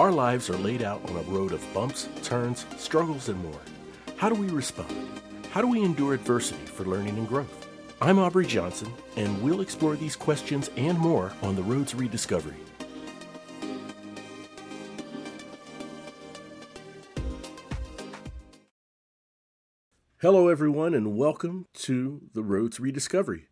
Our lives are laid out on a road of bumps, turns, struggles, and more. How do we respond? How do we endure adversity for learning and growth? I'm Aubrey Johnson, and we'll explore these questions and more on the road to rediscovery. Hello, everyone, and welcome to the Road to Rediscovery.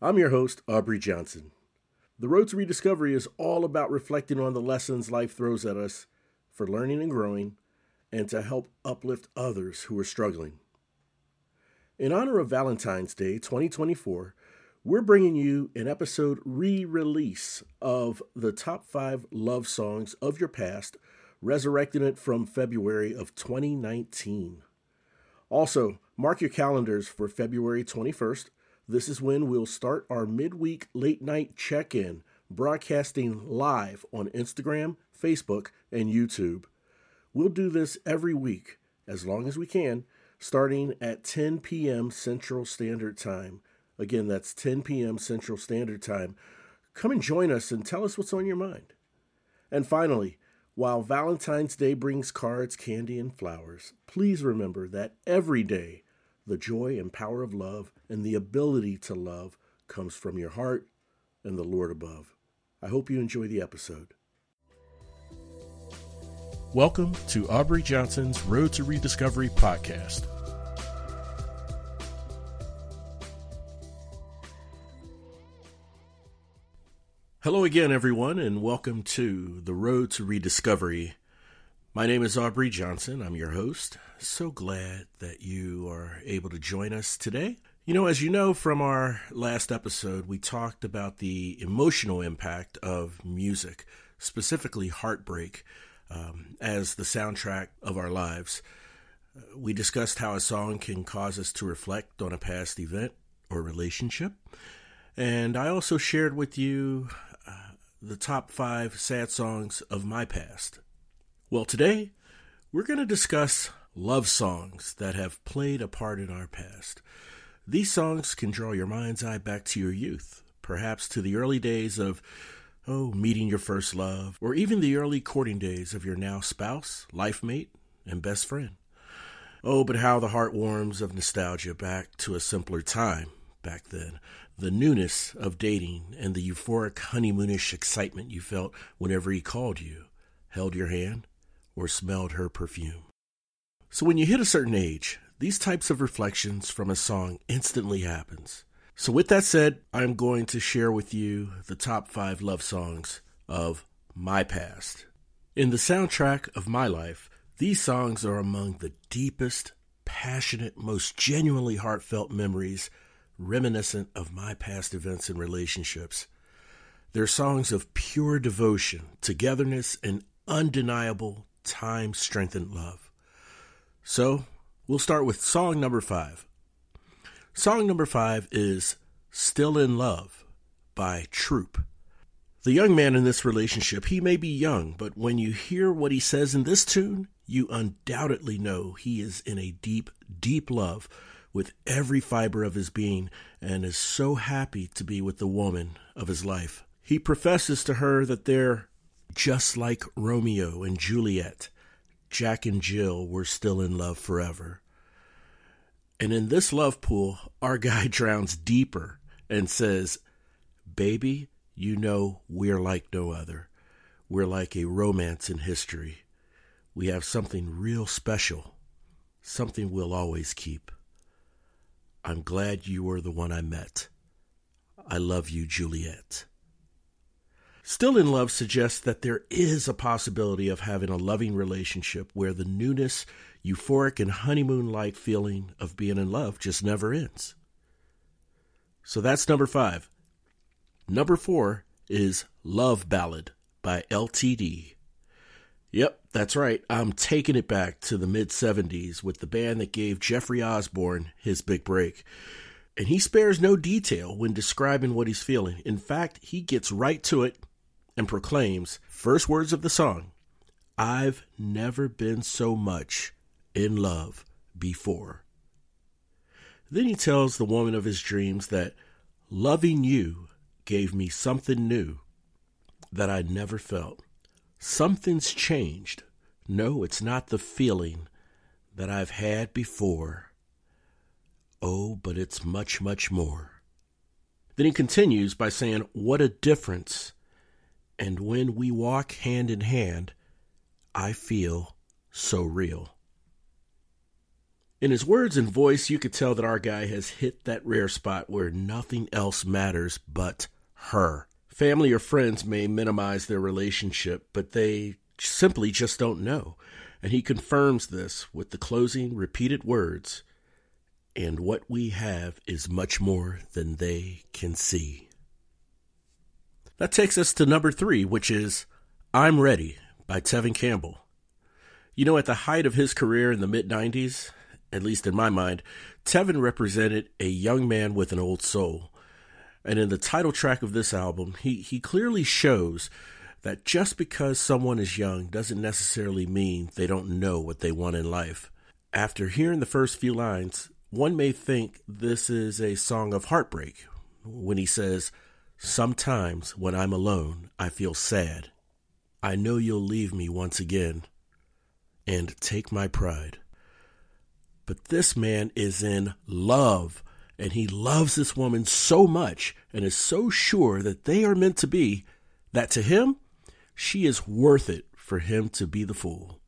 I'm your host, Aubrey Johnson. The Road to Rediscovery is all about reflecting on the lessons life throws at us for learning and growing and to help uplift others who are struggling. In honor of Valentine's Day 2024, we're bringing you an episode re release of the top five love songs of your past, resurrecting it from February of 2019. Also, mark your calendars for February 21st. This is when we'll start our midweek late night check in, broadcasting live on Instagram, Facebook, and YouTube. We'll do this every week, as long as we can, starting at 10 p.m. Central Standard Time. Again, that's 10 p.m. Central Standard Time. Come and join us and tell us what's on your mind. And finally, while Valentine's Day brings cards, candy, and flowers, please remember that every day the joy and power of love and the ability to love comes from your heart and the Lord above. I hope you enjoy the episode. Welcome to Aubrey Johnson's Road to Rediscovery podcast. Hello again, everyone, and welcome to the Road to Rediscovery. My name is Aubrey Johnson. I'm your host. So glad that you are able to join us today. You know, as you know from our last episode, we talked about the emotional impact of music, specifically heartbreak, um, as the soundtrack of our lives. Uh, we discussed how a song can cause us to reflect on a past event or relationship. And I also shared with you the top five sad songs of my past. Well, today we're going to discuss love songs that have played a part in our past. These songs can draw your mind's eye back to your youth, perhaps to the early days of, oh, meeting your first love, or even the early courting days of your now spouse, life mate, and best friend. Oh, but how the heart warms of nostalgia back to a simpler time back then, the newness of dating and the euphoric honeymoonish excitement you felt whenever he called you, held your hand, or smelled her perfume. So when you hit a certain age, these types of reflections from a song instantly happens. So with that said, I'm going to share with you the top 5 love songs of my past. In the soundtrack of my life, these songs are among the deepest, passionate, most genuinely heartfelt memories reminiscent of my past events and relationships. They're songs of pure devotion, togetherness, and undeniable time strengthened love. So, we'll start with song number five. Song number five is Still in Love by Troop. The young man in this relationship, he may be young, but when you hear what he says in this tune, you undoubtedly know he is in a deep, deep love with every fiber of his being and is so happy to be with the woman of his life. He professes to her that they're just like Romeo and Juliet. Jack and Jill were still in love forever. And in this love pool, our guy drowns deeper and says, Baby, you know we're like no other. We're like a romance in history. We have something real special, something we'll always keep. I'm glad you were the one I met. I love you, Juliet. Still in Love suggests that there is a possibility of having a loving relationship where the newness, euphoric, and honeymoon like feeling of being in love just never ends. So that's number five. Number four is Love Ballad by LTD. Yep, that's right. I'm taking it back to the mid 70s with the band that gave Jeffrey Osborne his big break. And he spares no detail when describing what he's feeling. In fact, he gets right to it and proclaims first words of the song I've never been so much in love before. Then he tells the woman of his dreams that loving you gave me something new that I never felt Something's changed. No, it's not the feeling that I've had before. Oh, but it's much, much more. Then he continues by saying, What a difference. And when we walk hand in hand, I feel so real. In his words and voice, you could tell that our guy has hit that rare spot where nothing else matters but her. Family or friends may minimize their relationship, but they simply just don't know. And he confirms this with the closing repeated words and what we have is much more than they can see. That takes us to number three, which is I'm Ready by Tevin Campbell. You know, at the height of his career in the mid 90s, at least in my mind, Tevin represented a young man with an old soul. And in the title track of this album, he, he clearly shows that just because someone is young doesn't necessarily mean they don't know what they want in life. After hearing the first few lines, one may think this is a song of heartbreak when he says, Sometimes when I'm alone, I feel sad. I know you'll leave me once again and take my pride. But this man is in love, and he loves this woman so much and is so sure that they are meant to be that to him, she is worth it for him to be the fool.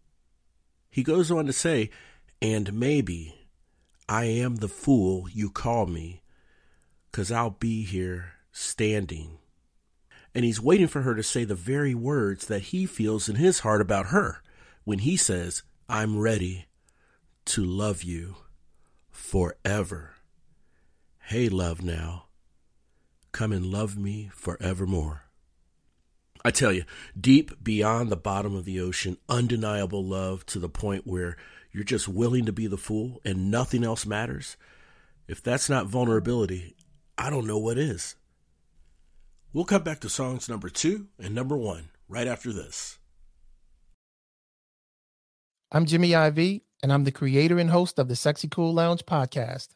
He goes on to say, and maybe I am the fool you call me, because I'll be here standing. And he's waiting for her to say the very words that he feels in his heart about her when he says, I'm ready to love you forever. Hey, love now, come and love me forevermore. I tell you, deep beyond the bottom of the ocean, undeniable love to the point where you're just willing to be the fool and nothing else matters, if that's not vulnerability, I don't know what is. We'll come back to songs number two and number one right after this. I'm Jimmy IV, and I'm the creator and host of the Sexy Cool Lounge podcast.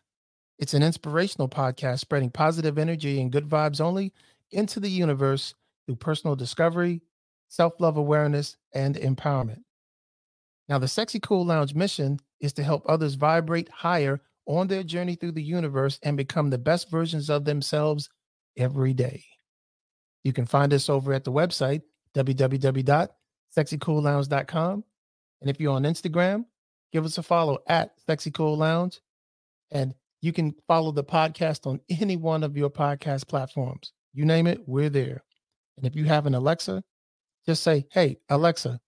It's an inspirational podcast spreading positive energy and good vibes only into the universe through personal discovery, self love awareness, and empowerment. Now, the Sexy Cool Lounge mission is to help others vibrate higher on their journey through the universe and become the best versions of themselves every day. You can find us over at the website, www.sexycoollounge.com. And if you're on Instagram, give us a follow at Sexy Cool Lounge. And you can follow the podcast on any one of your podcast platforms. You name it, we're there. And if you have an Alexa, just say, Hey, Alexa,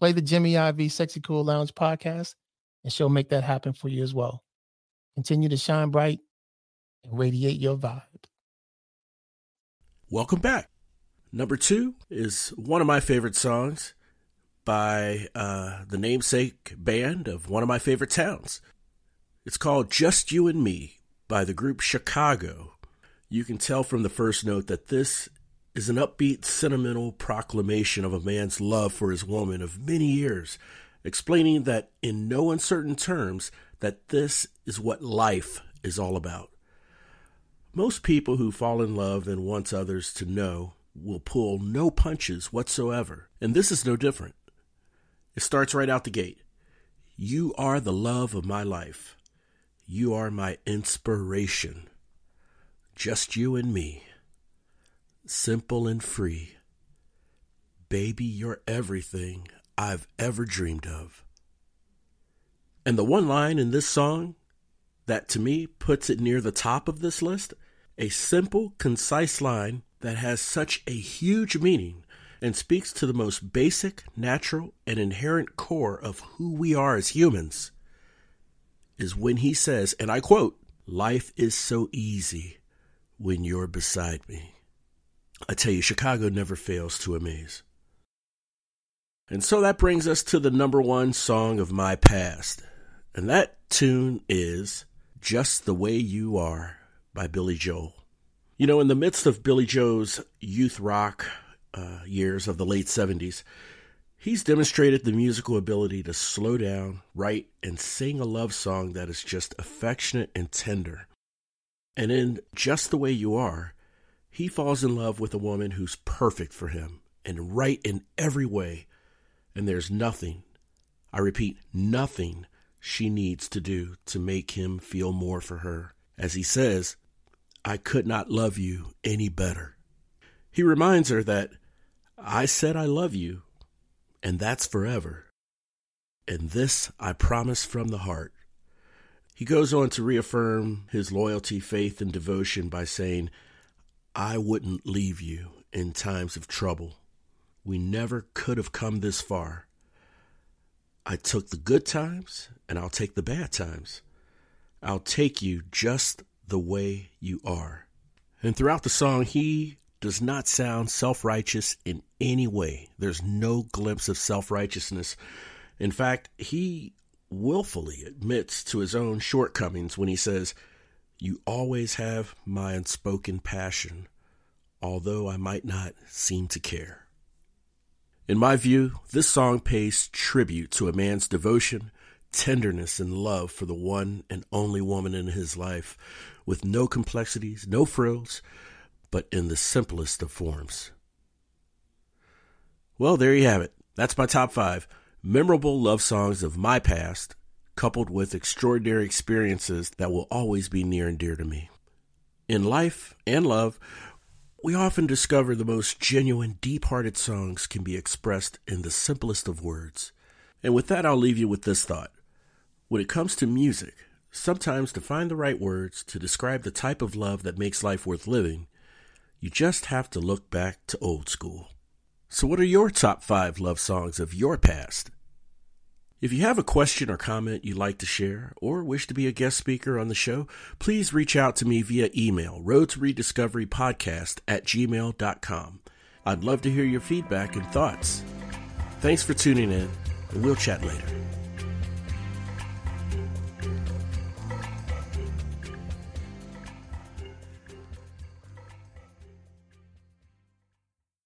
play the Jimmy IV Sexy Cool Lounge podcast, and she'll make that happen for you as well. Continue to shine bright and radiate your vibe. Welcome back. Number two is one of my favorite songs by uh, the namesake band of one of my favorite towns. It's called Just You and Me by the group Chicago. You can tell from the first note that this is an upbeat, sentimental proclamation of a man's love for his woman of many years, explaining that in no uncertain terms that this is what life is all about. Most people who fall in love and want others to know will pull no punches whatsoever, and this is no different. It starts right out the gate. You are the love of my life. You are my inspiration. Just you and me simple and free. Baby, you're everything I've ever dreamed of. And the one line in this song that to me puts it near the top of this list, a simple, concise line that has such a huge meaning and speaks to the most basic, natural, and inherent core of who we are as humans, is when he says, and I quote, Life is so easy when you're beside me. I tell you, Chicago never fails to amaze. And so that brings us to the number one song of my past. And that tune is Just the Way You Are by Billy Joel. You know, in the midst of Billy Joel's youth rock uh, years of the late 70s, he's demonstrated the musical ability to slow down, write, and sing a love song that is just affectionate and tender. And in Just the Way You Are, he falls in love with a woman who's perfect for him and right in every way, and there's nothing, I repeat, nothing she needs to do to make him feel more for her. As he says, I could not love you any better. He reminds her that I said I love you, and that's forever. And this I promise from the heart. He goes on to reaffirm his loyalty, faith, and devotion by saying, I wouldn't leave you in times of trouble. We never could have come this far. I took the good times and I'll take the bad times. I'll take you just the way you are. And throughout the song, he does not sound self righteous in any way. There's no glimpse of self righteousness. In fact, he willfully admits to his own shortcomings when he says, You always have my unspoken passion, although I might not seem to care. In my view, this song pays tribute to a man's devotion, tenderness, and love for the one and only woman in his life, with no complexities, no frills, but in the simplest of forms. Well, there you have it. That's my top five memorable love songs of my past, coupled with extraordinary experiences that will always be near and dear to me. In life and love, we often discover the most genuine, deep hearted songs can be expressed in the simplest of words. And with that, I'll leave you with this thought. When it comes to music, sometimes to find the right words to describe the type of love that makes life worth living, you just have to look back to old school. So, what are your top five love songs of your past? If you have a question or comment you'd like to share or wish to be a guest speaker on the show, please reach out to me via email, road to rediscovery podcast at gmail.com. I'd love to hear your feedback and thoughts. Thanks for tuning in, and we'll chat later.